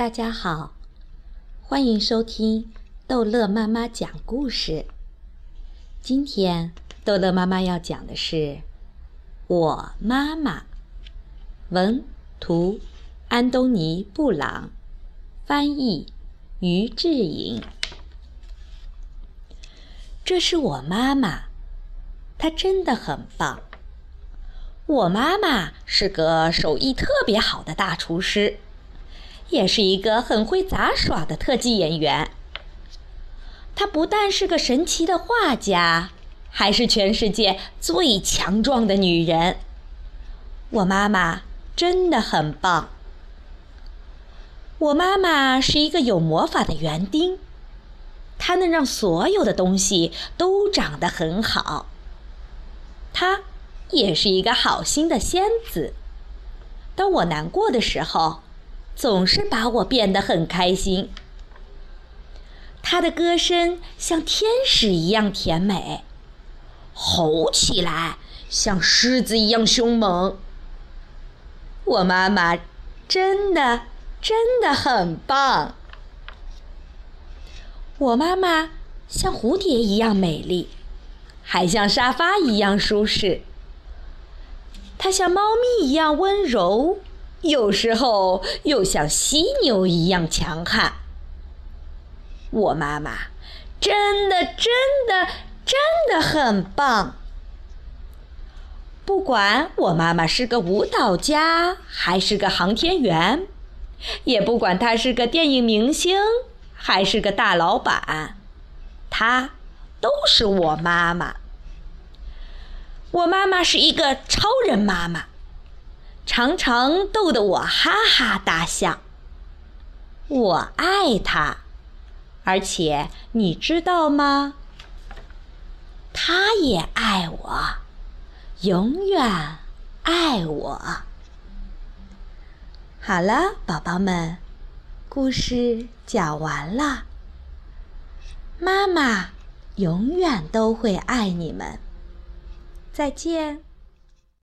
大家好，欢迎收听逗乐妈妈讲故事。今天逗乐妈妈要讲的是《我妈妈》，文图安东尼·布朗，翻译于志颖。这是我妈妈，她真的很棒。我妈妈是个手艺特别好的大厨师。也是一个很会杂耍的特技演员。她不但是个神奇的画家，还是全世界最强壮的女人。我妈妈真的很棒。我妈妈是一个有魔法的园丁，她能让所有的东西都长得很好。她也是一个好心的仙子。当我难过的时候。总是把我变得很开心。他的歌声像天使一样甜美，吼起来像狮子一样凶猛。我妈妈真的真的很棒。我妈妈像蝴蝶一样美丽，还像沙发一样舒适。她像猫咪一样温柔。有时候又像犀牛一样强悍。我妈妈真的真的真的很棒。不管我妈妈是个舞蹈家还是个航天员，也不管她是个电影明星还是个大老板，她都是我妈妈。我妈妈是一个超人妈妈。常常逗得我哈哈大笑。我爱他，而且你知道吗？他也爱我，永远爱我。好了，宝宝们，故事讲完了。妈妈永远都会爱你们。再见。